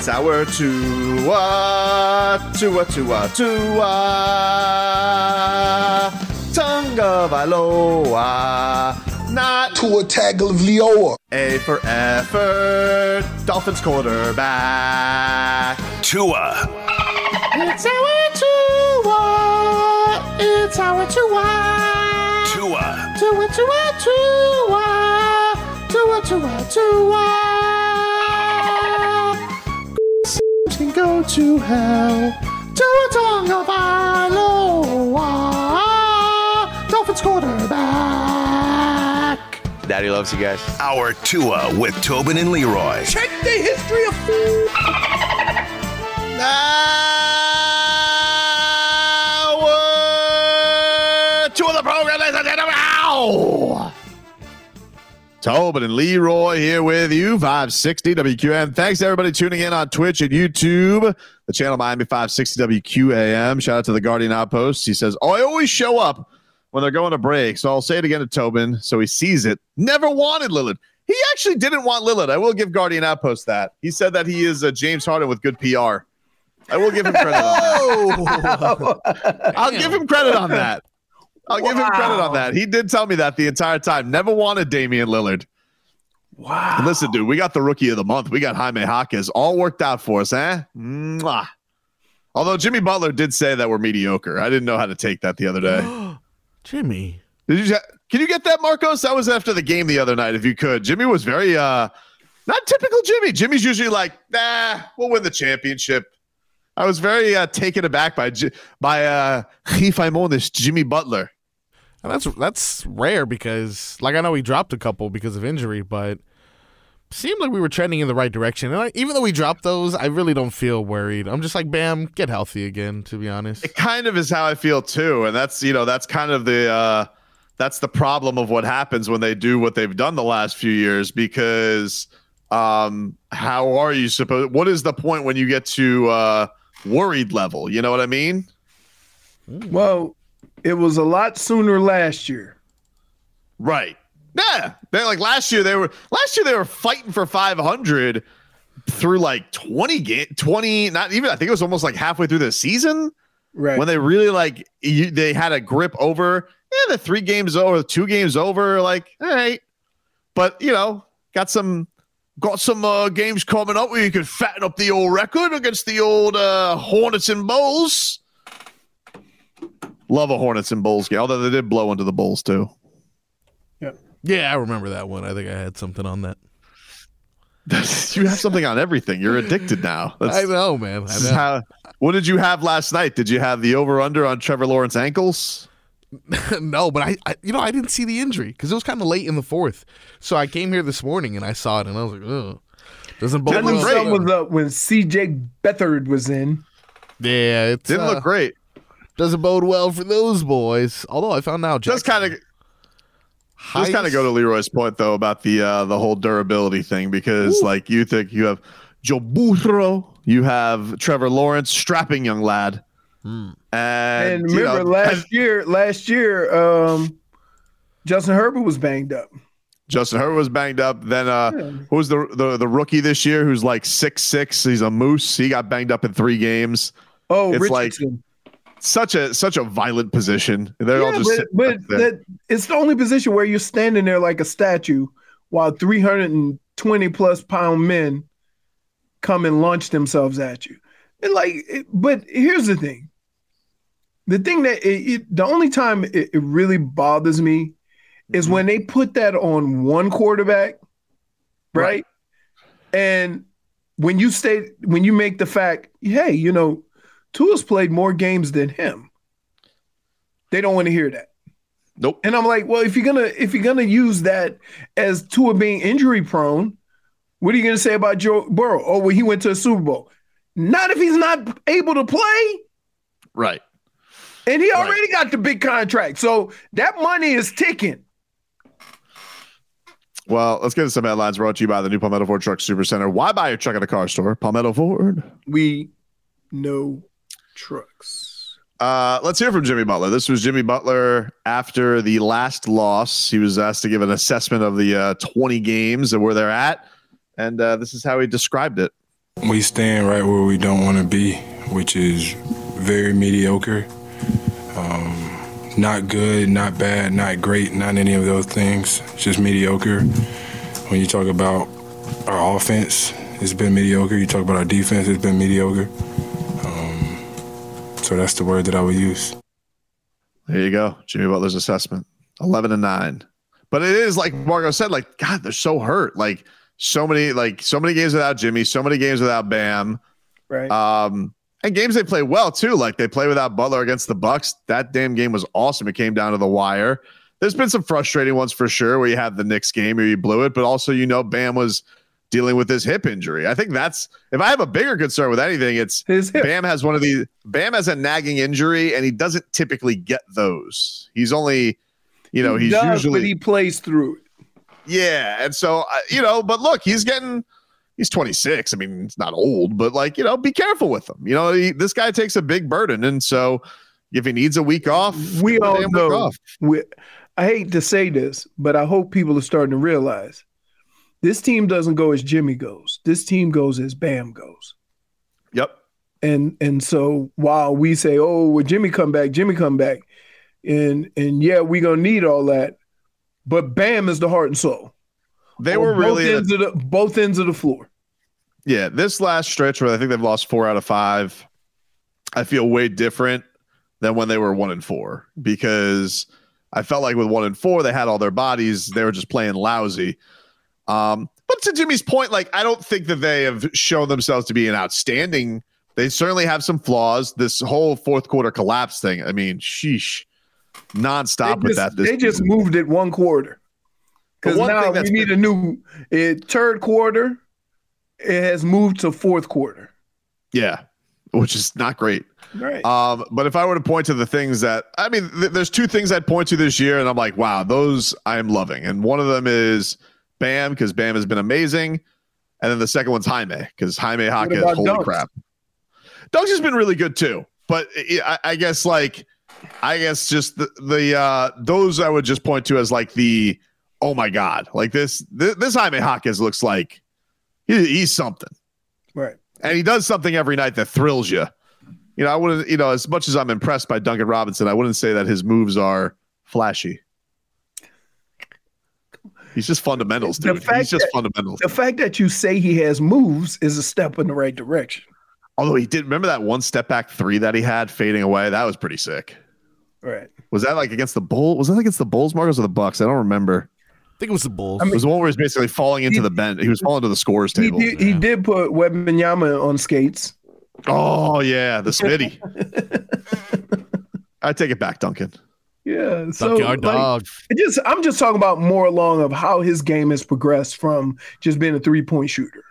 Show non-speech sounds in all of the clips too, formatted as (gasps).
It's our Tua. Tua, Tua, Tua. Tonga Valoa. Not Tua Tagovailoa. A for effort. Dolphins quarterback. Tua. It's our Tua. It's our Tua. Tua. Tua, Tua, Tua. Tua, Tua, Tua. Seems can go to hell. Tua Tonga Valoa. Dolphins quarterback. Daddy loves you guys. Our Tua with Tobin and Leroy. Check the history of food. Hour two of the program, ladies and gentlemen. Ow! Tobin and Leroy here with you, 560 WQAM. Thanks to everybody tuning in on Twitch and YouTube, the channel Miami 560 WQAM. Shout out to the Guardian Outpost. He says, Oh, I always show up when they're going to break. So I'll say it again to Tobin so he sees it. Never wanted Lillard. He actually didn't want Lillard. I will give Guardian Outpost that. He said that he is a James Harden with good PR. I will give him credit on that. (laughs) I'll give him credit on that. I'll give him credit on that. He did tell me that the entire time. Never wanted Damian Lillard. Wow. Listen, dude, we got the rookie of the month. We got Jaime Jaquez. All worked out for us, eh? Mwah. Although Jimmy Butler did say that we're mediocre. I didn't know how to take that the other day. (gasps) Jimmy. Did you can you get that, Marcos? That was after the game the other night, if you could. Jimmy was very uh not typical Jimmy. Jimmy's usually like, nah, we'll win the championship. I was very uh, taken aback by by uh Jifaimonis, Jimmy Butler. And that's that's rare because, like, I know we dropped a couple because of injury, but seemed like we were trending in the right direction. And I, even though we dropped those, I really don't feel worried. I'm just like, bam, get healthy again. To be honest, It kind of is how I feel too, and that's you know that's kind of the uh that's the problem of what happens when they do what they've done the last few years because um how are you supposed what is the point when you get to uh worried level you know what i mean Well, it was a lot sooner last year. right. Yeah. They like last year they were last year they were fighting for 500 through like 20 game 20 not even i think it was almost like halfway through the season. Right. when they really like you, they had a grip over yeah the three games over two games over like all right. But you know got some got some uh, games coming up where you can fatten up the old record against the old uh, hornets and bulls love a hornets and bulls game although they did blow into the bulls too yeah, I remember that one. I think I had something on that. (laughs) you have something on everything you're addicted now That's, I know, man. I know. how, what did you have last night did you have the over under on trevor lawrence ankles (laughs) no, but I, I, you know, I didn't see the injury because it was kind of late in the fourth. So I came here this morning and I saw it, and I was like, "Ugh, doesn't bode well." great. something was up when CJ Beathard was in. Yeah, it didn't look uh, great Doesn't bode well for those boys. Although I found out just kind of Just kind of go to Leroy's point though about the uh, the whole durability thing because like you think you have Joe Burrow, you have Trevor Lawrence, strapping young lad, and, And you remember know, last year, last year, um, Justin Herbert was banged up. Justin Herbert was banged up. Then uh, who was the, the the rookie this year who's like six six? He's a moose. He got banged up in three games. Oh, It's like- Richardson. Such a such a violent position. They're all just but, but that, it's the only position where you're standing there like a statue while 320 plus pound men come and launch themselves at you. And like, it, but here's the thing. The thing that it, it, the only time it, it really bothers me is Mm-hmm. when they put that on one quarterback, right? Right. And when you state when you make the fact, hey, you know, Tua's played more games than him. They don't want to hear that. nope. And I'm like, well, if you're gonna if you're gonna use that as Tua being injury prone, what are you gonna say about Joe Burrow? Oh, well, he went to a Super Bowl. Not if he's not able to play, Right. and he Right. already got the big contract. So that money is ticking. Well, let's get to some headlines brought to you by the new Palmetto Ford Truck Super Center. Why buy your truck at a car store? Palmetto Ford. We know trucks. Uh, let's hear from Jimmy Butler. This was Jimmy Butler after the last loss. He was asked to give an assessment of the uh, 20 games and where they're at. And uh, this is how he described it. We stand right where we don't want to be, which is very mediocre. Um, not good, not bad, not great, not any of those things. It's just mediocre. When you talk about our offense, it's been mediocre. You talk about our defense, it's been mediocre. So that's the word that I would use. There you go. Jimmy Butler's assessment 11 and 9. But it is like Margo said, like, God, they're so hurt. Like, so many, like, so many games without Jimmy, so many games without Bam. Right. Um, and games they play well too. Like they play without Butler against the Bucks. That damn game was awesome. It came down to the wire. There's been some frustrating ones for sure where you have the Knicks game where you blew it, but also you know Bam was dealing with his hip injury. I think that's if I have a bigger concern with anything, it's His hip. Bam has one of these. Bam has a nagging injury, and he doesn't typically get those. He's only, you know, He he's does, usually but he plays through it. yeah, and so uh, you know, but look, he's getting he's 26. I mean, it's not old, but like you know, be careful with him. You know, he, this guy takes a big burden, and so if he needs a week off, We give him a all know. off. We, I hate to say this, but I hope people are starting to realize this team doesn't go as Jimmy goes. This team goes as Bam goes. Yep. And and so while we say, "Oh, well, Jimmy come back, Jimmy come back," and and yeah, we gonna need all that, but Bam is the heart and soul. They were both really ends of the both ends of the floor. yeah. This last stretch where I think they've lost four out of five, I feel way different than when they were one and four because I felt like with one and four they had all their bodies. They were just playing lousy. Um, but to Jimmy's point, like I don't think that they have shown themselves to be an outstanding. They certainly have some flaws. This whole fourth quarter collapse thing. I mean, sheesh, nonstop they with just, that. This they just moved it one quarter because now we need a new it, third quarter. It has moved to fourth quarter. yeah, which is not great. Right. Um, but if I were to point to the things that I mean, th- there's two things I'd point to this year, and I'm like, wow, those I'm loving. And one of them is Bam because Bam has been amazing, and then the second one's Jaime because Jaime Jaquez, holy Dunks? crap, Dunks has been really good too. But I, I guess like, I guess just the the uh, those I would just point to as like the oh my god, like this this, this Jaime Jaquez looks like he, he's something right. and he does something every night that thrills you. You know, I wouldn't, you know, as much as I'm impressed by Duncan Robinson, I wouldn't say that his moves are flashy. He's just fundamentals, The dude. fact He's just that- fundamentals. The fact that you say he has moves is a step in the right direction. Although he did remember that one step back three that he had fading away. That was pretty sick. Right. Was that like against the Bull? Was that against the Bulls, Marcos, or the Bucks? I don't remember. I think it was the Bulls. It was the one where he was basically falling into He- the bend. He was falling to the scores He table. did, he did put Wembanyama on skates. Oh yeah, the Smitty. (laughs) I take it back, Duncan. Yeah. So like, dog. it just I'm just talking about more along of how his game has progressed from just being a three point shooter.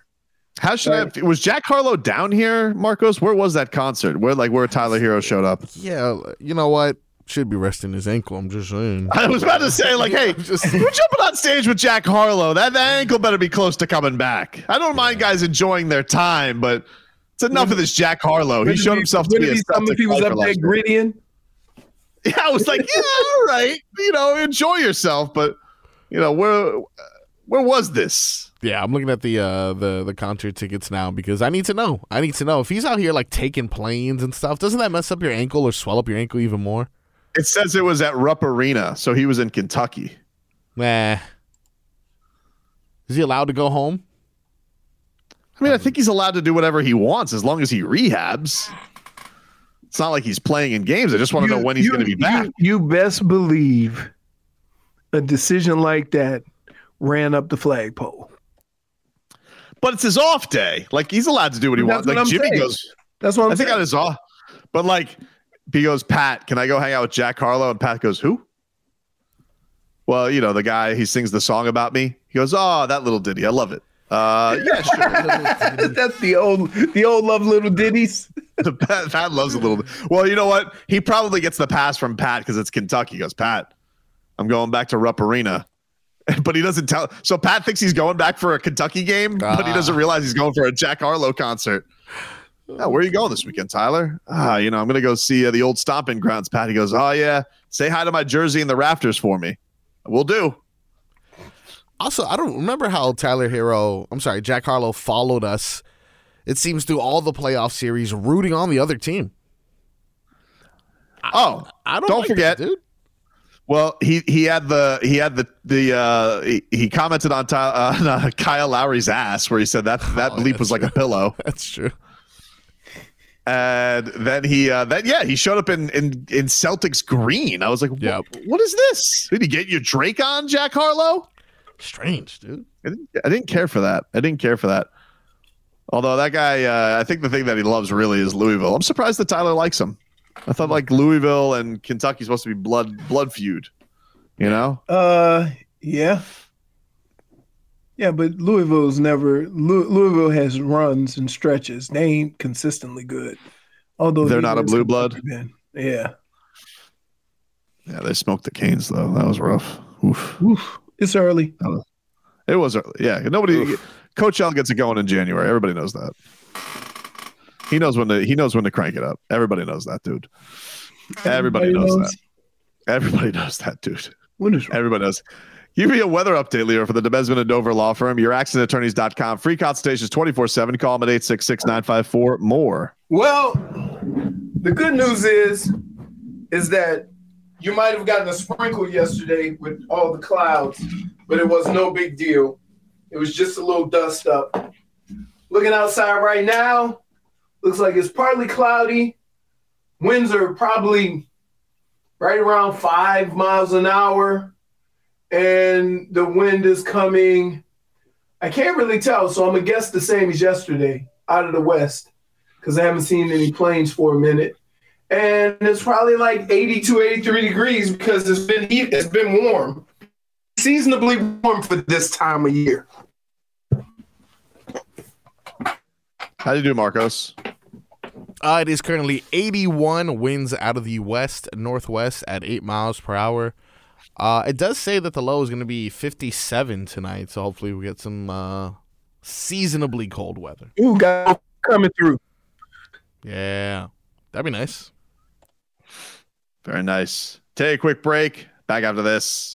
How should Right. I? Was Jack Harlow down here, Marcos? Where was that concert? Where like where Tyler Herro showed up? Yeah, you know what? Should be resting his ankle. I'm just saying. (laughs) I was about to say like, (laughs) hey, Just- we're jumping on stage with Jack Harlow. That that ankle better be close to coming back. I don't mind guys enjoying their time, but it's enough of this Jack Harlow. He showed it himself to be a it be something if he was up there lifer grittying. Yeah, (laughs) I was like, yeah, all right, you know, enjoy yourself, but you know, we're Where was this? Yeah, I'm looking at the uh, the the concert tickets now because I need to know. I need to know if he's out here like taking planes and stuff. Doesn't that mess up your ankle or swell up your ankle even more? It says it was at Rupp Arena, so he was in Kentucky. Nah. Is he allowed to go home? I mean, I think he's allowed to do whatever he wants as long as he rehabs. It's not like he's playing in games. I just want to know when he's going to be back. You, you best believe a decision like that ran up the flagpole. But it's his off day. Like he's allowed to do what he That's wants. what Like I'm Jimmy saying. goes. That's what I'm I think saying. on his off. But like he goes, Pat, can I go hang out with Jack Harlow? And Pat goes, Who? Well, you know, the guy he sings the song about me. He goes, Oh, that little ditty. I love it. Uh yeah, sure. (laughs) That's the old, the old love little ditties. (laughs) Pat, Pat loves a little. Well, you know what? He probably gets the pass from Pat because it's Kentucky. He goes, Pat, I'm going back to Rupp Arena. (laughs) But he doesn't tell. So Pat thinks he's going back for a Kentucky game, but he doesn't realize he's going for a Jack Harlow concert. Oh, where are you going this weekend, Tyler? Ah, you know, I'm going to go see uh, the old stomping grounds. Pat, he goes, Oh, yeah. Say hi to my jersey in the rafters for me. We'll do. Also, I don't remember how Tyler Herro, I'm sorry, Jack Harlow followed us. It seems through all the playoff series, rooting on the other team. Oh, I don't, Don't like forget- that, dude. Well, he he had the he had the the uh he, he commented on, Ty, (laughs) on uh, Kyle Lowry's ass where he said that (laughs) that Oh, bleep that's was like a pillow. (laughs) That's true. And then he, uh, then yeah, he showed up in in, in Celtics green. I was like, Yep. what, what is this? Did he get your Drake on, Jack Harlow? Strange, dude. I didn't, I didn't care for that. I didn't care for that. Although that guy, uh, I think the thing that he loves really is Louisville. I'm surprised that Tyler likes him. I thought like Louisville and Kentucky supposed to be blood blood feud. You know, Uh, yeah, yeah, but Louisville's never. Louisville has runs and stretches. They ain't consistently good. Although They're not a blue blood? been. Yeah, yeah, they smoked the Canes though. That was rough. Oof. Oof. it's early. It was early. Yeah, nobody. Coach L gets it going in January. Everybody knows that. He knows when to he knows when to crank it up. Everybody knows that, dude. Everybody, knows, that. Everybody knows that, dude. What is? Everybody knows. Give me a weather update, Leo, for the DeBesman and Dover Law Firm. Your accidentattorneys.com. Free consultations 24 7. Call them at 866 954 more. Well, the good news is, is that you might have gotten a sprinkle yesterday with all the clouds, but it was no big deal. It was just a little dust up. Looking outside right now, looks like it's partly cloudy. Winds are probably right around five miles an hour, and the wind is coming. I can't really tell, so I'm gonna guess the same as yesterday out of the west because I haven't seen any planes for a minute. And it's probably like 82, 83 degrees because it's been it's been warm. Seasonably warm for this time of year. How do you do, Marcos? Uh, it is currently 81 winds out of the west northwest at 8 miles per hour. Uh, it does say that the low is going to be 57 tonight, so hopefully we get some uh, seasonably cold weather. Ooh, guys coming through. Yeah, that'd be nice. Very nice. Take a quick break. Back after this.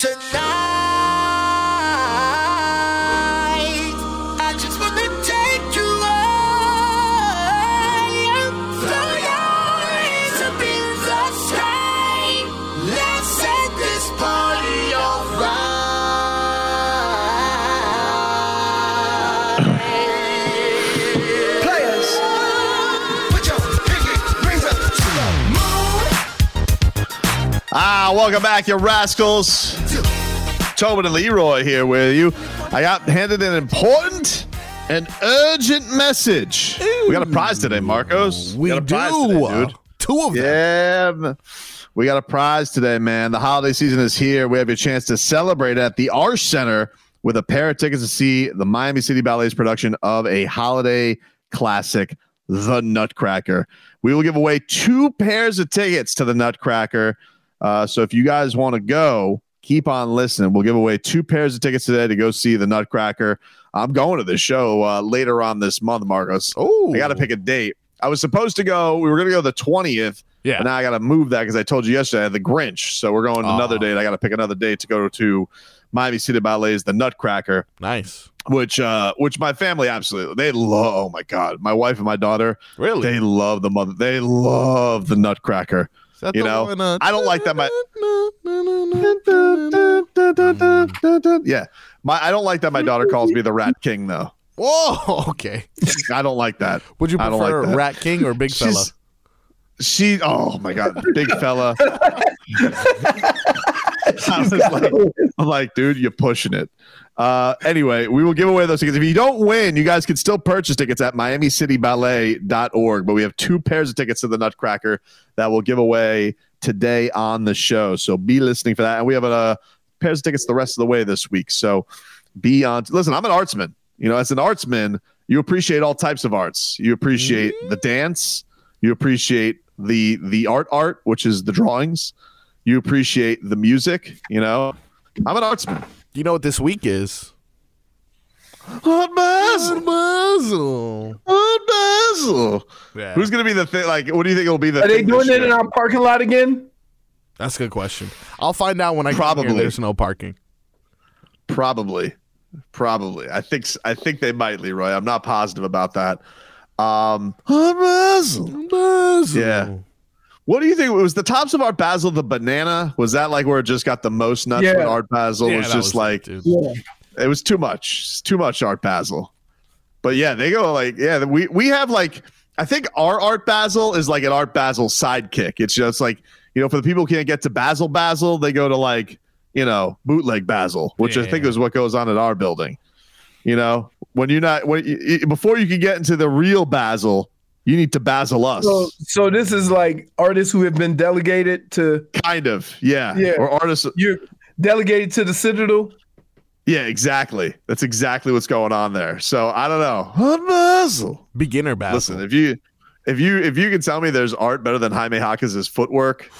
Tonight, Ah, welcome back, you rascals. Tobin and Leroy here with you. I got handed an important and urgent message. We got a prize today, Marcos. We got a prize do. today, dude. Two of them. Yeah, we got a prize today, man. The holiday season is here. We have your chance to celebrate at the Arsht Center with a pair of tickets to see the Miami City Ballet's production of a holiday classic, The Nutcracker. We will give away two pairs of tickets to The Nutcracker. Uh, so if you guys want to go, keep on listening. We'll give away two pairs of tickets today to go see The Nutcracker. I'm going to the show uh, later on this month, Marcos. Oh, I got to pick a date. I was supposed to go. We were going to go the twentieth. Yeah. But now I got to move that because I told you yesterday I had the Grinch. So we're going another date. I got to pick another date to go to Miami City Ballet's The Nutcracker, Nice. which uh, which my family absolutely they love. Oh my god, my wife and my daughter Really? they love the mother. They love the Nutcracker. Is that you know, one, uh, I don't like that. My (laughs) yeah, my I don't like that. My daughter calls me the Rat King though. Whoa. Okay. (laughs) I don't like that. Would you I don't like prefer. Rat King or Big Fella? She's- She, oh my god, big fella. (laughs) I was like, I'm like, dude, you're pushing it. Uh, anyway, we will give away those tickets. If you don't win, you guys can still purchase tickets at MiamiCityBallet.org. But we have two pairs of tickets to the Nutcracker that we'll give away today on the show. So be listening for that. And we have uh, pairs of tickets the rest of the way this week. So be on. Listen, I'm an artsman. You know, as an artsman, you appreciate all types of arts. You appreciate the dance. You appreciate the the art art, which is the drawings. You appreciate the music. You know, I'm an artsman. You know what this week is? Art Basel. Basil. Art Basel. Yeah. Who's gonna be the thing? Like, what do you think will be the? Are they doing this it in our parking lot again? That's a good question. I'll find out when I Probably. Probably. There's no parking. Probably, probably. I think s- I think they might, Leroy. I'm not positive about that. Um, Art Basel. Basil. Yeah. What do you think? Was the tops of Art Basel the banana? Was that like where it just got the most nuts? Yeah. When Art Basel Yeah, was just was like dude. Yeah. it was too much. It's too much Art Basel. But yeah, they go like yeah. We we have like I think our Art Basel is like an Art Basel sidekick. It's just like you know for the people who can't get to Basel Basel, they go to like you know bootleg Basel, which I think is what goes on at our building. You know when you're not when you, you- before you can get into the real Basel, you need to basil us. So, so this is like artists who have been delegated to kind of yeah Yeah. or artists you're delegated to the Citadel. yeah exactly that's exactly what's going on there so i don't know Basil. Beginner Basil. Listen, if you if you if you can tell me there's art better than Jaime Jaquez's footwork,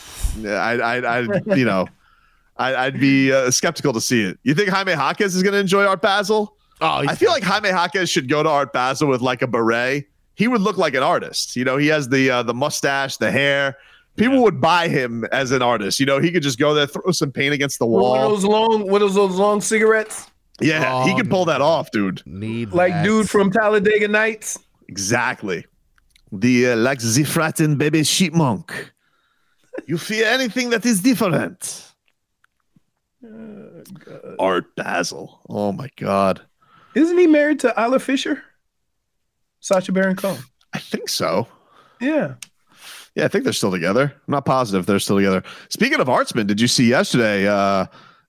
I I I you know, (laughs) I, I'd be uh, skeptical to see it. You think Jaime Jaquez is going to enjoy Art Basel? oh, I feel like Jaime Jaquez should go to Art Basel with like a beret. He would look like an artist. You know, he has the uh, the mustache, the hair. People would buy him as an artist. You know, he could just go there, throw some paint against the One of wall. those long, what are those long cigarettes? Yeah, he Oh, could pull that off, dude. need Like that. dude from Talladega Nights. Exactly. The uh, like the frightened baby monk. You fear anything that is different. Art Basel. Oh my god. Isn't he married to Isla Fisher? Sacha Baron Cohen. I think so. Yeah. Yeah, I think they're still together. I'm not positive they're still together. Speaking of artsmen, did you see yesterday uh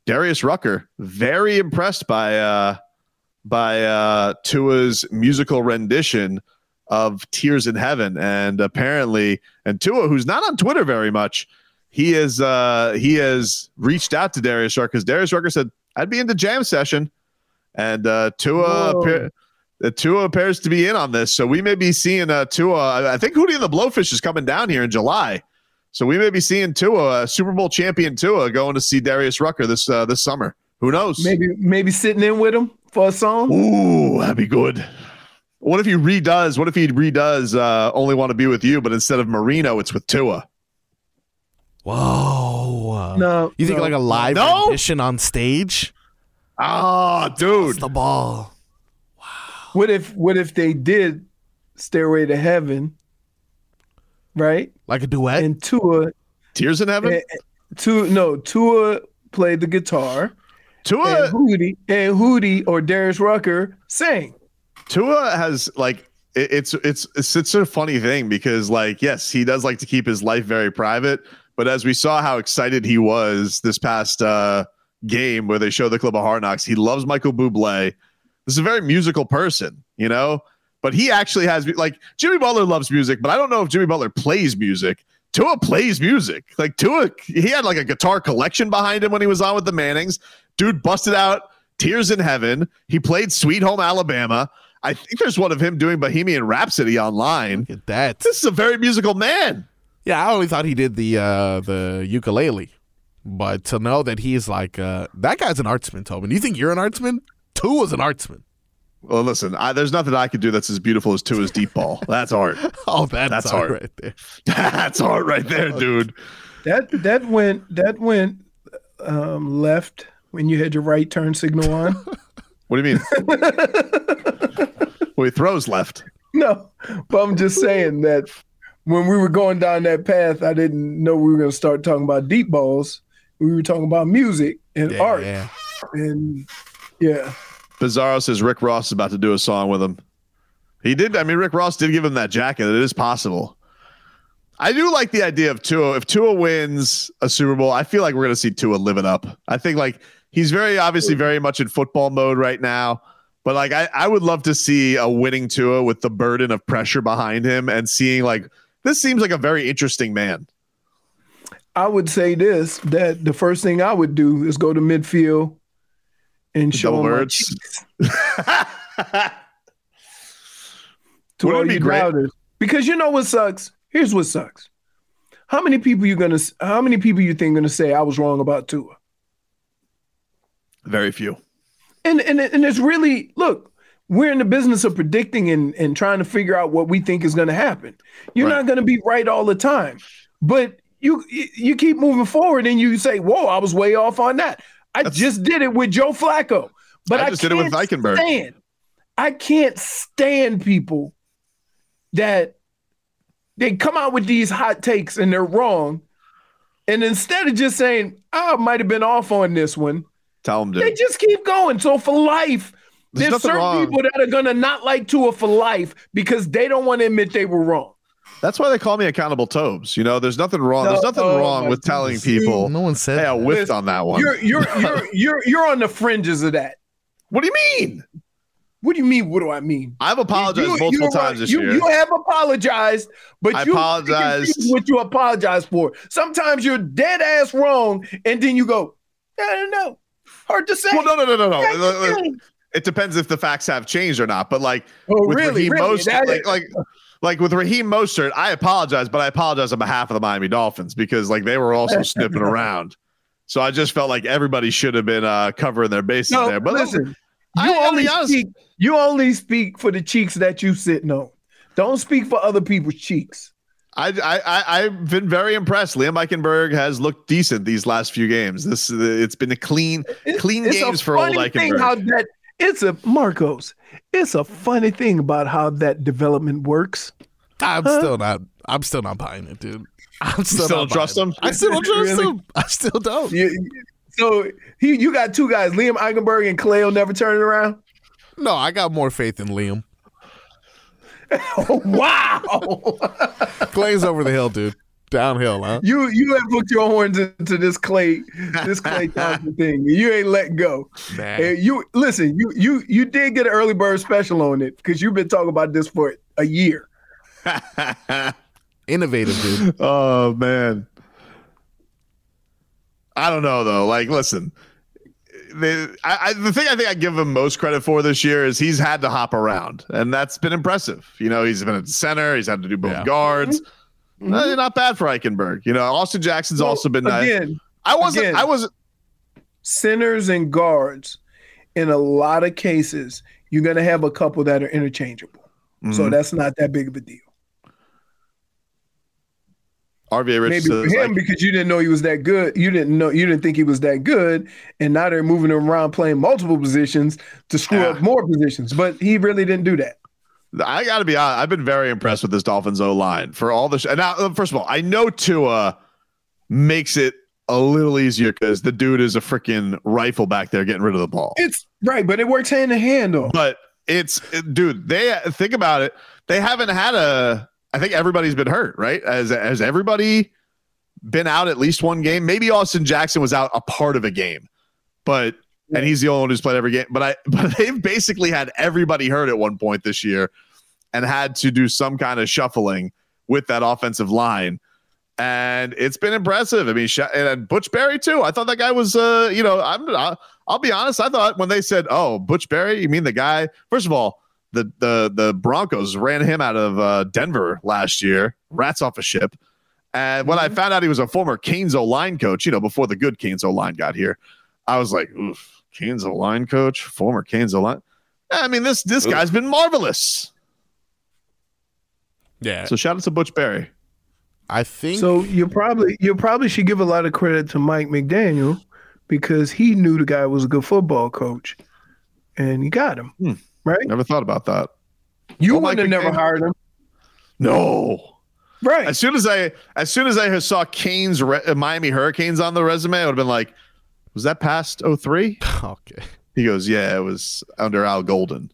Darius Rucker very impressed by uh by uh Tua's musical rendition of Tears in Heaven and apparently and Tua who's not on Twitter very much he is uh he has reached out to Darius Rucker because Darius Rucker said I'd be into jam session and uh Tua appear- uh, Tua appears to be in on this, so we may be seeing uh, Tua. I I think Hootie and the Blowfish is coming down here in July, so we may be seeing Tua, uh, Super Bowl champion Tua, going to see Darius Rucker this uh, this summer. Who knows? Maybe maybe sitting in with him for a song. Ooh, that'd be good. What if he redoes? What if he redoes? Uh, Only want to be with you, but instead of Marino, it's with Tua. Whoa. No. You think no. like a live No? rendition on stage? Ah, dude. the ball. What if what if they did Stairway to Heaven, right? Like a duet? And Tua, Tears in heaven. Tua, no, Tua played the guitar, Tua. and Hootie and Hootie or Darius Rucker sang. Tua has like it, it's it's it's a funny thing because like yes he does like to keep his life very private But as we saw how excited he was this past uh, game where they showed the clip of Hard Knocks, he loves Michael Bublé. This is a very musical person, you know. But he actually has like Jimmy Butler loves music, but I don't know if Jimmy Butler plays music. Tua plays music. Like Tua, he had like a guitar collection behind him when he was on with the Mannings. Dude busted out Tears in Heaven. He played Sweet Home Alabama. I think there's one of him doing Bohemian Rhapsody online. Look at that. This is a very musical man. Yeah, I only thought he did the uh, the ukulele, but to know that he's like uh, that guy's an artsman, Tobin. You think you're an artsman? Tua's an artsman. Well, listen, I, there's nothing I could do that's as beautiful as Tua's deep ball. That's art. (laughs) Oh, that's, That's art art. right there. (laughs) That's art right there, dude. That that went that went um, left when you had your right turn signal on. (laughs) What do you mean? well, he throws left. no, but I'm just saying that when we were going down that path, I didn't know we were going to start talking about deep balls. We were talking about music and Yeah, art, yeah. and yeah, Bizarro says Rick Ross is about to do a song with him. He did. I mean, Rick Ross did give him that jacket. It is possible. I do like the idea of Tua. If Tua wins a Super Bowl, I feel like we're going to see Tua live it up. I think like he's very obviously very much in football mode right now. But like I, I would love to see a winning Tua with the burden of pressure behind him and seeing like this seems like a very interesting man. I would say this: that the first thing I would do is go to midfield and show Double him my birds. cheeks (laughs) to Wouldn't all be you great? doubters. Because you know what sucks. Here's what sucks. How many people you gonna? How many people you think gonna say I was wrong about Tua? Very few. And and and it's really look. We're in the business of predicting and, and trying to figure out what we think is going to happen. You're Right. not going to be right all the time, but you you keep moving forward and you say, "Whoa, I was way off on that." I just did it with Joe Flacco, but I I, just did it with Eichenberg. Stand, I can't stand people that they come out with these hot takes and they're wrong, and instead of just saying, "I might have been off on this one," Tell to. they just keep going. So for life, There's there's, certain wrong. people that are gonna not like Tua for life because they don't want to admit they were wrong. That's why they call me accountable Tobes. You know, there's nothing wrong. there's nothing oh wrong with telling goodness. people. No one said Hey, I that. whiffed Listen, on that one. You're you're (laughs) you're you're you're on the fringes of that. what do you mean? What do you mean? What do I mean? I've apologized You- multiple you- times this you, year. You have apologized, but I you apologized. confused what you apologize for. Sometimes you're dead ass wrong, and then you go, I don't know. Hard to say. well, no, no, no, no, no. Yeah, yeah. It depends if the facts have changed or not. But like Oh, with really? Raheem Really? Mostert, like, like like with Raheem Mostert, I apologize, but I apologize on behalf of the Miami Dolphins because like they were also sniffing (laughs) around. So I just felt like everybody should have been uh, covering their bases No, there. But listen, I- you I'll only speak. You only speak for the cheeks that you sitting on. Don't speak for other people's cheeks. I, I, I I've been very impressed. Liam Eichenberg has looked decent these last few games. This it's been a clean, clean it's games for old Eichenberg. how that it's a Marcos. It's a funny thing about how that development works. I'm still not. I'm still not buying it, dude. I'm still, still not don't trust buying him? I still don't trust Really? him. I still don't. You- so he, you got two guys, Liam Eichenberg and Clay will never turn it around. No, I got more faith in Liam. Oh, (laughs) wow. Clay's over the hill, dude. Downhill, huh? you you have hooked your horns into this Clay this (laughs) Clay Thompson thing. You ain't letting go. And you listen, you you you did get an early bird special on it because you've been talking about this for a year. (laughs) Innovative, dude. oh man, I don't know though. Like, listen, the I, I, the thing I think I give him most credit for this year is he's had to hop around, and that's been impressive. You know, he's been at center. He's had to do both Yeah. guards. Mm-hmm. Uh, not bad for Eichenberg. You know, Austin Jackson's So, also been nice. again. I wasn't. again. I wasn't. Centers and guards, in a lot of cases, you're gonna have a couple that are interchangeable. So Mhm. that's not that big of a deal. RVA Rich Maybe for him like, because you didn't know he was that good. You didn't know you didn't think he was that good, and now they're moving him around playing multiple positions to screw Yeah. up more positions. But he really didn't do that. I got to be honest. I've been very impressed with this Dolphins O line for all the. Sh- and now, uh, first of all, I know Tua makes it a little easier because the dude is a freaking rifle back there getting rid of the ball. It's right, but it works hand in hand though. But it's, it- dude. They think about it. They haven't had a. I think everybody's been hurt, right? As as everybody been out at least one game. Maybe Austin Jackson was out a part of a game, but and he's the only one who's played every game. But I (laughs) but they've basically had everybody hurt at one point this year and had to do some kind of shuffling with that offensive line. And it's been impressive. I mean, and Butch Barry too. I thought that guy was, uh, you know, I'm, I'll, I'll be honest. I thought when they said, "Oh, Butch Barry," you mean the guy? First of all, the the the Broncos ran him out of uh, Denver last year. Rats off a ship. And when I found out he was a former Canes O line coach, you know, before the good Canes O line got here, I was like, "Oof, Canes O line coach, former Canes O line." I mean, this this guy's been marvelous. Yeah. So shout out to Butch Barry. I think So you probably you probably should give a lot of credit to Mike McDaniel because he knew the guy was a good football coach, and he got him right. Never thought about that. You Well, wouldn't have Mike never hired him, No. right? As soon as I as soon as I saw Canes re- uh, Miami Hurricanes on the resume, I would have been like, "Was that past 03? (laughs) okay. He goes, "Yeah, it was under Al Golden."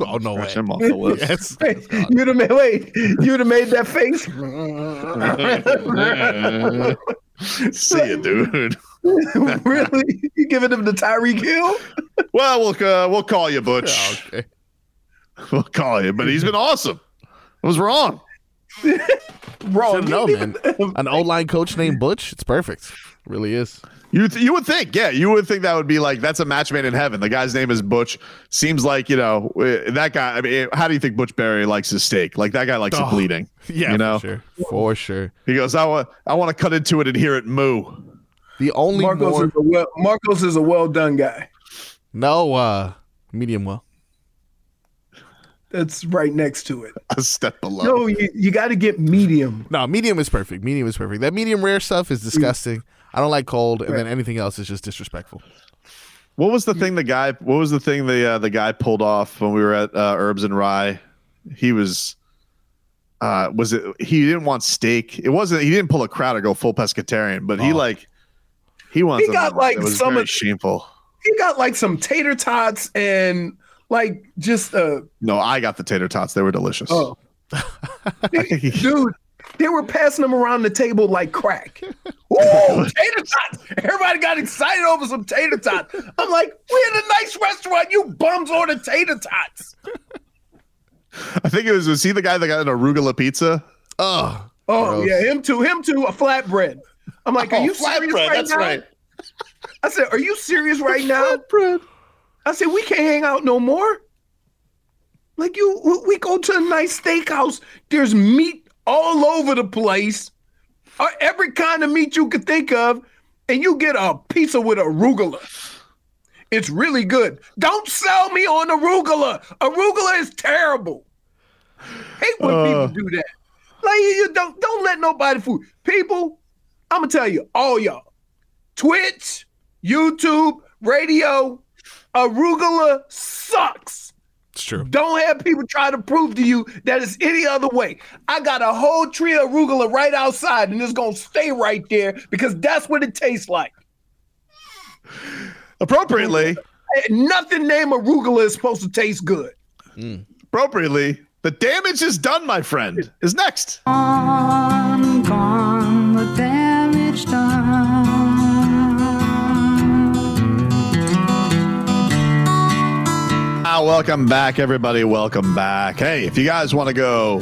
Oh no way. Scratch him off the (laughs) list. Yes. You'd have made wait. You'd have made that face. (laughs) See you, dude. really? You giving him the Tyreek Hill? Well, we'll uh, we'll call you Butch. Okay. We'll call you, but he's been awesome. I was wrong. Wrong. No man. An old line coach named Butch. It's perfect. really is. You th- you would think, yeah, you would think that would be like that's a match made in heaven. The guy's name is Butch. Seems like you know uh, that guy. I mean, how do you think Butch Barry likes his steak? Like that guy likes it Oh, bleeding. (laughs) Yeah, you know. for sure. For sure. He goes, I want I want to cut into it and hear it moo. The only Marcos more is a well Marcos is a well done guy. no uh medium well. That's right next to it. (laughs) A step below. No, you, you got to get medium. No, medium is perfect. Medium is perfect. That medium rare stuff is disgusting. I don't like cold, and then anything else is just disrespectful. What was the thing the guy? What was the thing the uh, the guy pulled off when we were at uh, Herbs and Rye? He was. Uh, was it? He didn't want steak. It wasn't. He didn't pull a crowd or go full pescatarian, but he Oh. like. He wants. He got, like, was some of- shameful. He got like some tater tots and like just uh No, I got the tater tots. They were delicious. oh (laughs) dude, they were passing them around the table like crack. (laughs) Ooh, tater tots! Everybody got excited over some tater tots. I'm like, we're in a nice restaurant. You bums order tater tots. (laughs) I think it was. Was he the guy that got an arugula pizza? Oh, Oh Gross. yeah, him too. Him too. A flatbread. I'm like, are Oh, you serious flatbread, right that's now? right. (laughs) I said, are you serious right now? I said, we can't hang out no more. Like you, we- we go to a nice steakhouse. There's meat all over the place, uh, every kind of meat you could think of, and you get a pizza with arugula. It's really good. Don't sell me on arugula. Arugula is terrible. Hate when Uh. people do that. Like you don't don't let nobody fool people. I'm gonna tell you, all y'all, Twitch, YouTube, radio, arugula sucks. It's true. Don't have people try to prove to you that it's any other way. I got a whole tree of arugula right outside, and it's gonna stay right there because that's what it tastes like. Appropriately, And Nothing named arugula is supposed to taste good. Hmm. appropriately, the damage is done, my friend. Is next. Gone, gone, welcome back, everybody. Welcome back. Hey, if you guys want to go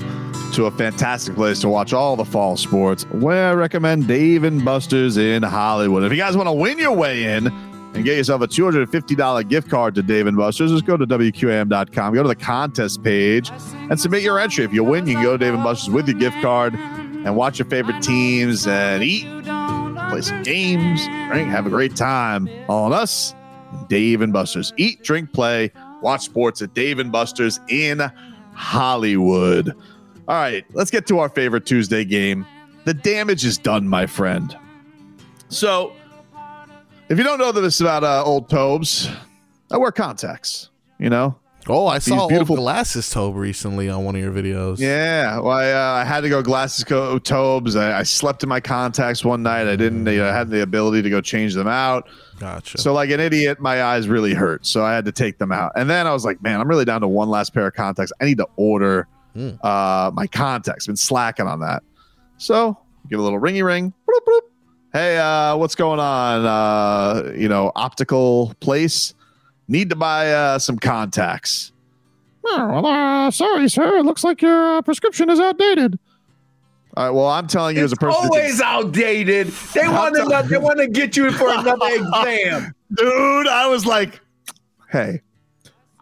to a fantastic place to watch all the fall sports, well, I recommend Dave and Buster's in Hollywood. If you guys want to win your way in and get yourself a $250 gift card to Dave and Buster's, just go to WQAM.com, go to the contest page, and submit your entry. If you win, you can go to Dave and Buster's with your gift card and watch your favorite teams and eat, play some games, drink, have a great time All on us. Dave and Buster's. Eat, drink, play, watch sports at Dave and Buster's in Hollywood. All right, let's get to our favorite Tuesday game. The damage is done, my friend. So, if you don't know that this about uh, old Tobes, I wear contacts, you know? Oh, I saw beautiful- glasses Tobe recently on one of your videos. Yeah, well, I, uh, I had to go glasses co- Tobes. I, I slept in my contacts one night. I didn't you know, had the ability to go change them out. Gotcha. So, like an idiot, my eyes really hurt. So I had to take them out. And then I was like, man, I'm really down to one last pair of contacts. I need to order Hmm. uh, my contacts. Been slacking on that. So give a little ringy ring. Bloop, bloop. Hey, uh, what's going on? Uh, you know, optical place. Need to buy uh, some contacts. Oh, well, uh, sorry, sir. It looks like your uh, prescription is outdated. All right. Well, I'm telling you, as a person, that Always outdated. They want to they want to get you for another (laughs) exam. dude, I was like, hey,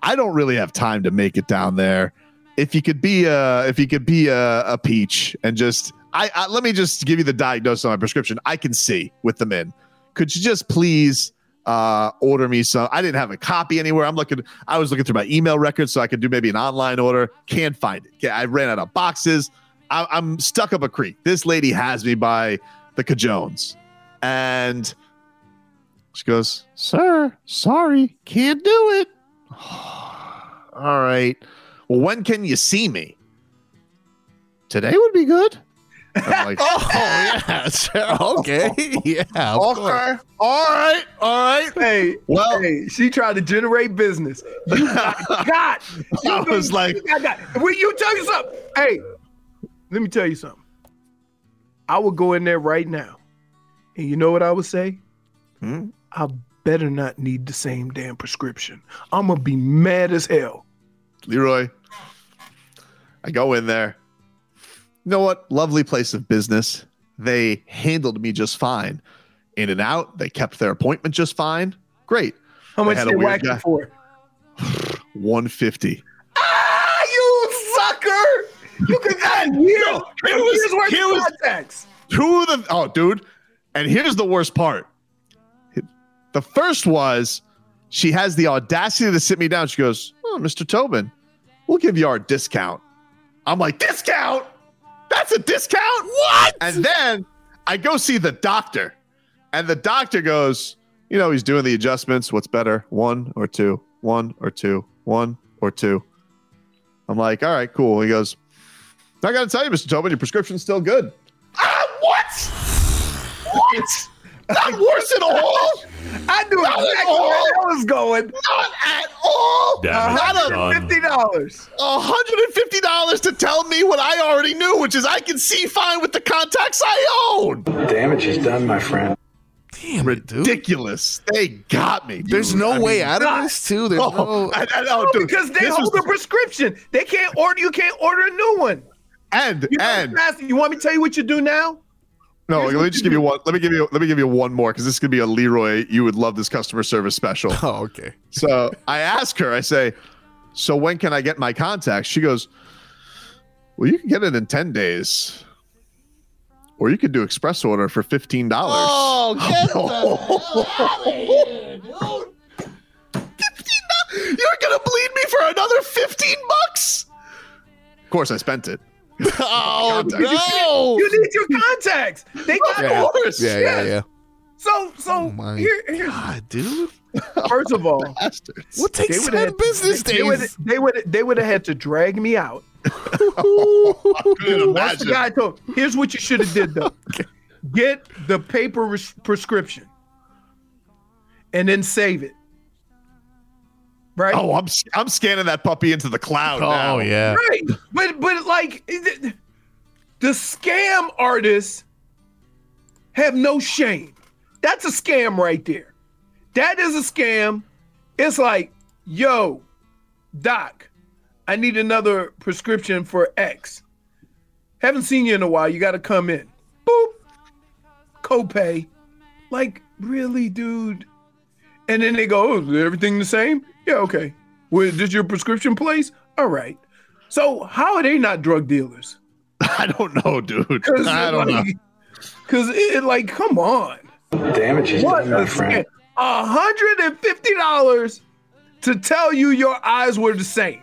I don't really have time to make it down there. If you could be a, if you could be a, a peach and just, I, I let me just give you the diagnosis on my prescription. I can see with them in. Could you just please uh order me some? I didn't have a copy anywhere. I'm looking. I was looking through my email records so I could do maybe an online order. Can't find it. I ran out of boxes. I, I'm stuck up a creek. This lady has me by the cajones, and she goes, Sir, sorry, can't do it. (sighs) All right. Well, when can you see me? Today would be good. I'm like, (laughs) Oh (laughs) (laughs) yeah, okay, yeah. okay. All right. All right. Hey, Well- hey, she tried to generate business. You got, got. You I was like- you got, got. Will you tell you something? Hey, let me tell you something. I would go in there right now, and you know what I would say? Hmm? I better not need the same damn prescription. I'm gonna be mad as hell. Leroy, I go in there. You know what? Lovely place of business. They handled me just fine. In and out. They kept their appointment just fine. Great. How much had a they weird whack you for? (sighs) 150. Ah, you sucker! You could (laughs) got years, No, it was- years worth it was- contacts. Two of the oh, dude. And here's the worst part. The first was she has the audacity to sit me down. She goes, Oh, Mr. Tobin, we'll give you our discount. I'm like, discount? That's a discount? What? And then I go see the doctor, and the doctor goes, You know, he's doing the adjustments. What's better? One or two? One or two? One or two? I'm like, All right, cool. He goes, I got to tell you, Mr. Tobin, your prescription's still good. Ah, what? What? Not worse at all? I knew Not at exactly where all. that was going. Not at all. Damn it, Not a son. Fifty dollars. $150 to tell me what I already knew, which is I can see fine with the contacts I own. Damage is done, my friend. Damn it, dude. Ridiculous. They got me. There's dude. no I way mean, out God. of this, too. There's Oh, no. I, I, No, dude, because they this hold was- a prescription. They can't order. You can't order a new one. and You know and what's? You want me to tell you what you do now? No, here's let me just give you one. Let me give you let me give you one more because this could be a Leroy. You would love this customer service special. (laughs) Oh, okay. So I ask her, I say, So when can I get my contacts? She goes, Well, you can get it in 10 days. Or you could do express order for $15. Oh, (laughs) get the (laughs) You're gonna bleed me for another 15 bucks? Of course I spent it. Oh (laughs) no! You need your contacts. They got Yeah, Of course. yeah, yeah, yeah. So, so Oh my here, here. God, dude. (laughs) First of all, Bastards. What takes would ten have business they, would days? they would they would have had to drag me out. (laughs) Couldn't the imagine. guy told, here's what you should have did though. Get the paper res- prescription, and then save it. Right. Oh, I'm I'm scanning that puppy into the cloud oh, now. Oh yeah. Right. But but like the, the scam artists have no shame. That's a scam right there. That is a scam. It's like, yo, doc, I need another prescription for X. Haven't seen you in a while. You got to come in. Boop. Copay. Like, really, dude? And then they go, oh, is everything the same? Yeah, okay. Well, this your prescription place? All right. So how are they not drug dealers? (laughs) I don't know, dude. Because (laughs) I don't know. Because it, like, come on. Damage is What done, my a friend. scam. $150 to tell you your eyes were the same.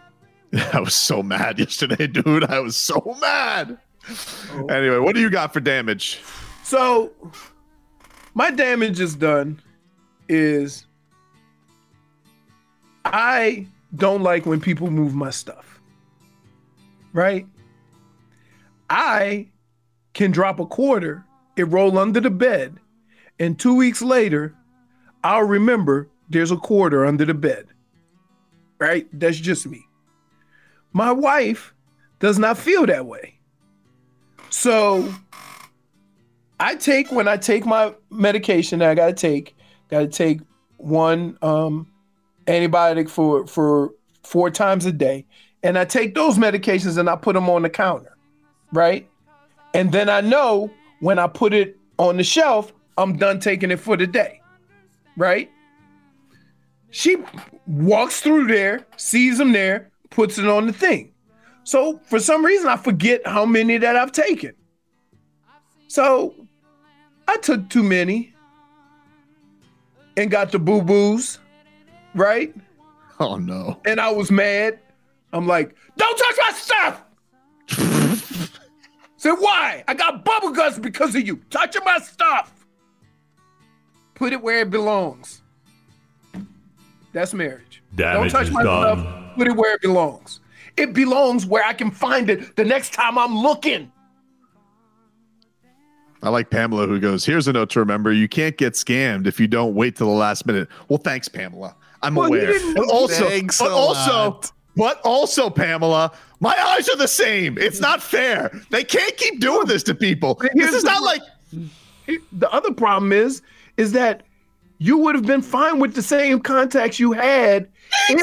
(laughs) I was so mad yesterday, dude. I was so mad. Oh. Anyway, what do you got for damage? So my damage is done is I don't like when people move my stuff. Right? I can drop a quarter, it roll under the bed, and 2 weeks later I'll remember there's a quarter under the bed. Right? That's just me. My wife does not feel that way. So I take when I take my medication that I gotta take, gotta take one um antibiotic for for four times a day. And I take those medications and I put them on the counter, right? And then I know when I put it on the shelf, I'm done taking it for the day, right? She walks through there, sees them there, puts it on the thing. So for some reason, I forget how many that I've taken. So I took too many and got the boo boos, right? Oh no. And I was mad. I'm like, don't touch my stuff. (laughs) Said, why? I got bubble guts because of you. Touching my stuff. Put it where it belongs. That's marriage. Damage don't touch my done. stuff. Put it where it belongs. It belongs where I can find it the next time I'm looking. I like Pamela who goes, Here's a note to remember. You can't get scammed if you don't wait till the last minute. Well, thanks, Pamela. I'm Well, aware. But also, Thanks but also, lot. but also, Pamela, my eyes are the same. It's not fair. They can't keep doing this to people. This is not like The other problem is, is that you would have been fine with the same contacts you had if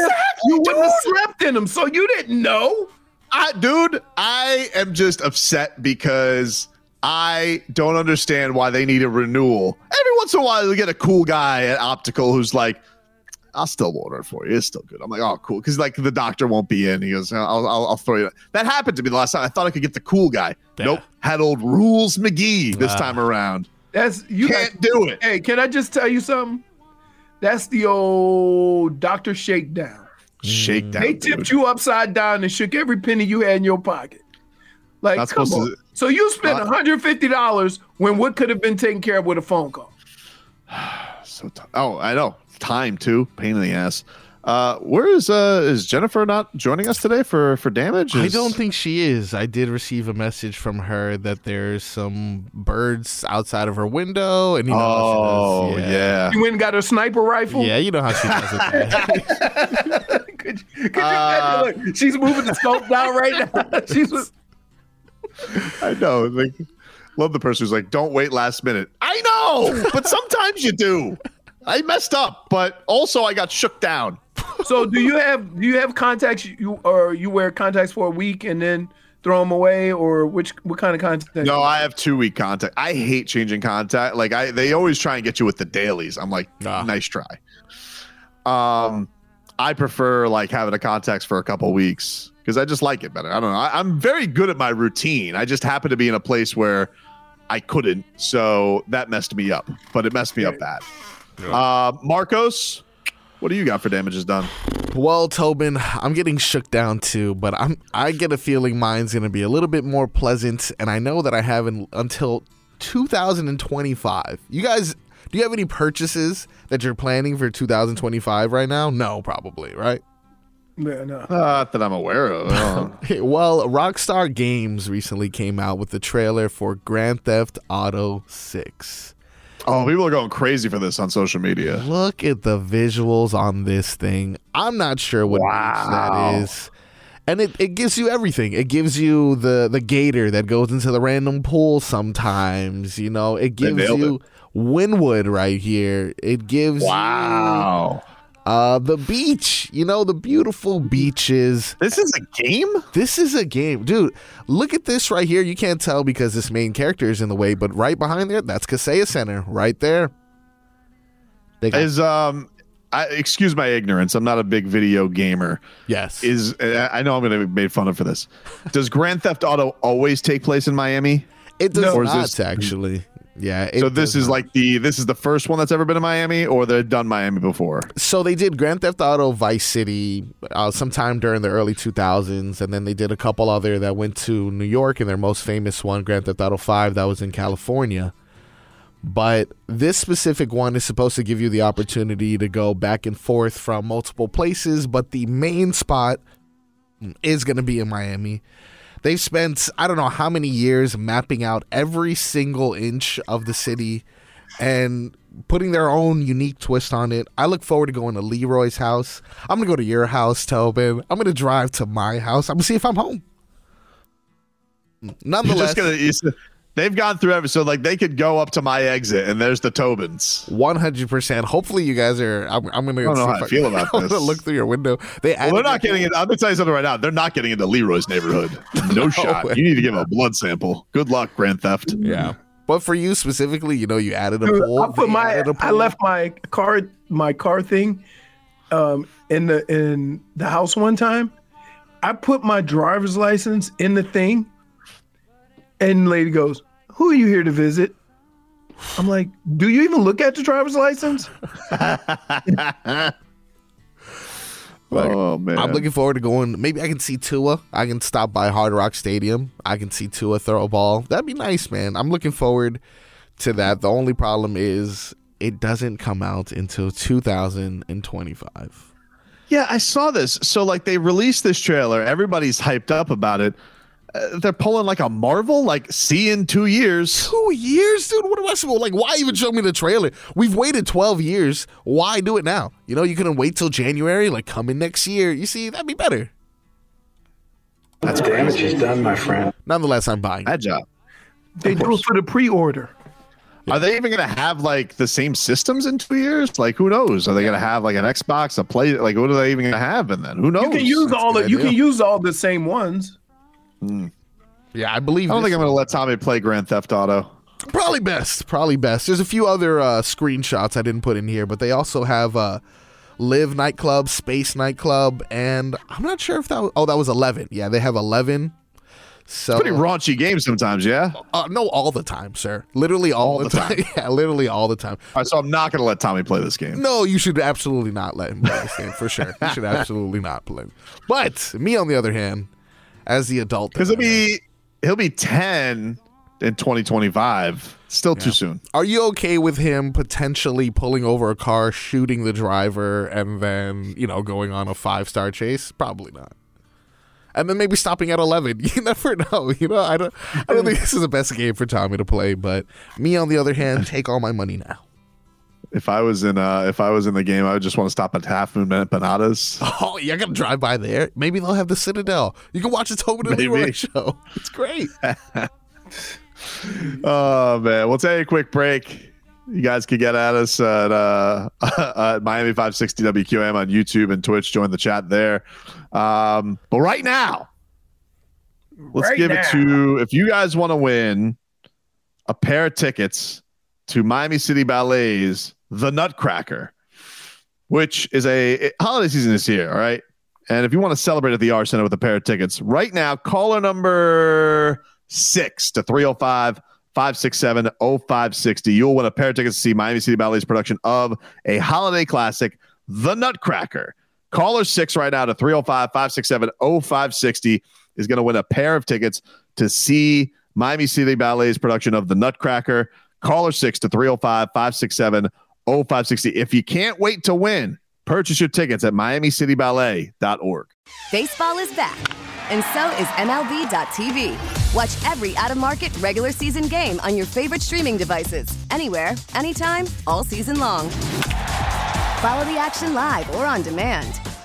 you wouldn't have slept in them. So you didn't know. I, dude, I am just upset because I don't understand why they need a renewal. Every once in a while, you get a cool guy at Optical who's like, I'll still order it for you. It's still good. I'm like, oh, cool. Because like the doctor won't be in. He goes, I'll, I'll, I'll throw you. That happened to me the last time. I thought I could get the cool guy. Nope. Had old Rules McGee this Ah. time around. That's you Can't do it. Hey, can I just tell you something? That's the old Doctor Shakedown. Shakedown. They dude. tipped you upside down and shook every penny you had in your pocket. Like, Not come on. to- So you spent Uh, $150 when what could have been taken care of with a phone call. So t- oh, I know. Time too. Pain in the ass. Uh, where is uh is Jennifer not joining us today for for damage? I don't think she is. I did receive a message from her that there's some birds outside of her window, and you know Oh how she does. yeah. You went and got her sniper rifle? Yeah, you know how she does it. (laughs) Could you imagine? Look, she's moving the scope down right now. (laughs) She's I know. Like, love the person who's like, "Don't wait last minute." I know, but sometimes you do. I messed up, but also I got shook down. so do you have do you have contacts you or you wear contacts for a week and then throw them away or which what kind of contacts? No, I have two week contact. I hate changing contact. Like I, they always try and get you with the dailies. I'm like, nice try. Um, I prefer like having a contacts for a couple weeks because I just like it better. I don't know. I, I'm very good at my routine. I just happen to be in a place where I couldn't, so that messed me up. But it messed me up bad. Uh, Marcos, what do you got for damages done? Well, Tobin, I'm getting shook down too, but I'm I get a feeling mine's gonna be a little bit more pleasant, and I know that I have in, until 2025. You guys, do you have any purchases that you're planning for 2025 right now? No, probably, right? Yeah, no. Not that I'm aware of. (laughs) Well, Rockstar Games recently came out with the trailer for Grand Theft Auto 6. Oh, people are going crazy for this on social media. Look at the visuals on this thing. I'm not sure what beach that is. And it, it gives you everything. It gives you the, the gator that goes into the random pool sometimes. You know, it gives you Wynwood right here. It gives Wow. you uh, the beach. You know, the beautiful beaches. This is a game? This is a game. Dude, look at this right here. You can't tell because this main character is in the way, but right behind there, that's Kaseya Center right there. Got- Is um, I, excuse my ignorance. I'm not a big video gamer. Yes. Is I know I'm going to be made fun of for this. Does Grand Theft Auto always take place in Miami? It does is not this- actually. Yeah. so this is like the this is the first one that's ever been in Miami, or they've done Miami before. so they did Grand Theft Auto Vice City uh, sometime during the early 2000s, and then they did a couple other that went to New York, and their most famous one, Grand Theft Auto 5, that was in California. But this specific one is supposed to give you the opportunity to go back and forth from multiple places, but the main spot is going to be in Miami. They've spent I don't know how many years mapping out every single inch of the city and putting their own unique twist on it. I look forward to going to Leroy's house. I'm gonna go to your house, Tobin. I'm gonna drive to my house. I'm gonna see if I'm home. You're Nonetheless, just gonna. You, s- They've gone through every so like they could go up to my exit and there's the Tobins. One hundred percent. Hopefully, you guys are. I'm, I'm gonna. I don't know how if I feel (laughs) about I'm this. look through your window. They. Well, they're not getting it. I'm gonna tell you something right now. They're not getting into Leroy's neighborhood. (laughs) No, shot. way. You need to give him a blood sample. Good luck, Grand Theft. Yeah. But for you specifically, you know, you added a Dude, pool. I put my added a I pool. left my car my car thing um in the in the house one time. I put my driver's license in the thing and the lady goes, Who are you here to visit? I'm like, Do you even look at the driver's license? (laughs) oh man. I'm looking forward to going. Maybe I can see Tua. I can stop by Hard Rock Stadium. I can see Tua throw a ball. That'd be nice, man. I'm looking forward to that. The only problem is it doesn't come out until 2025. Yeah, I saw this. So like they released this trailer. Everybody's hyped up about it. Uh, they're pulling like a Marvel, like see in two years. Two years, dude. What am I supposed? Like, why even show me the trailer? We've waited 12 years. Why do it now? You know, you couldn't wait till January. Like, come in next year. You see, that'd be better. That's damage is done, my friend. Nonetheless, I'm buying. Bad job. They do it for the pre-order. Are they even going to have like the same systems in two years? Like, who knows? Are they going to have like an Xbox, a play? Like, what are they even going to have? And then who knows? You can use all the you can use all the same ones. Yeah, I believe. I don't think I'm going to let Tommy play Grand Theft Auto. Probably best. Probably best. There's a few other uh, screenshots I didn't put in here, but they also have uh, LIV nightclub, Space nightclub, and I'm not sure if that. Was, oh, that was 11. Yeah, they have 11. So Pretty raunchy game sometimes, yeah. uh, no, all the time, sir. Literally all, All the, the time. (laughs) yeah, literally all the time. All right, so I'm not going to let Tommy play this game. No, you should absolutely not let him play this game for sure. You should (laughs) absolutely not play. But me, on the other hand, as the adult, Because he'll be he'll be 10 in 2025. Still too soon. Are you okay with him potentially pulling over a car, shooting the driver, and then, you know, going on a five star chase? Probably not. And then maybe stopping at 11. (laughs) You never know. You know, I don't, I don't think this is the best game for Tommy to play, but me, on the other hand, take all my money now. If I was in uh if I was in the game, I would just want to stop at Half Moon Empanadas. (laughs) Oh, you're going to drive by there. Maybe they'll have the Citadel. You can watch the Tobin and Maybe. Leroy show. (laughs) It's great. (laughs) Oh man, we'll take a quick break. You guys can get at us at uh at Miami 560 WQAM on YouTube and Twitch. Join the chat there. Um, but right now, let's Right give now. it to if you guys want to win a pair of tickets to Miami City Ballet's The Nutcracker, which is a holiday season this year. All right. And if you want to celebrate at the Arsht Center with a pair of tickets, right now, caller number six to 305 567 0560. You'll win a pair of tickets to see Miami City Ballet's production of a holiday classic, The Nutcracker. Caller six right now to 305 567 0560 is going to win a pair of tickets to see Miami City Ballet's production of The Nutcracker. Caller six to 305 567 0560. If you can't wait to win, purchase your tickets at miamicityballet.org. Baseball is back, and so is MLB.tv. Watch every out of market regular season game on your favorite streaming devices, anywhere, anytime, all season long. Follow the action live or on demand.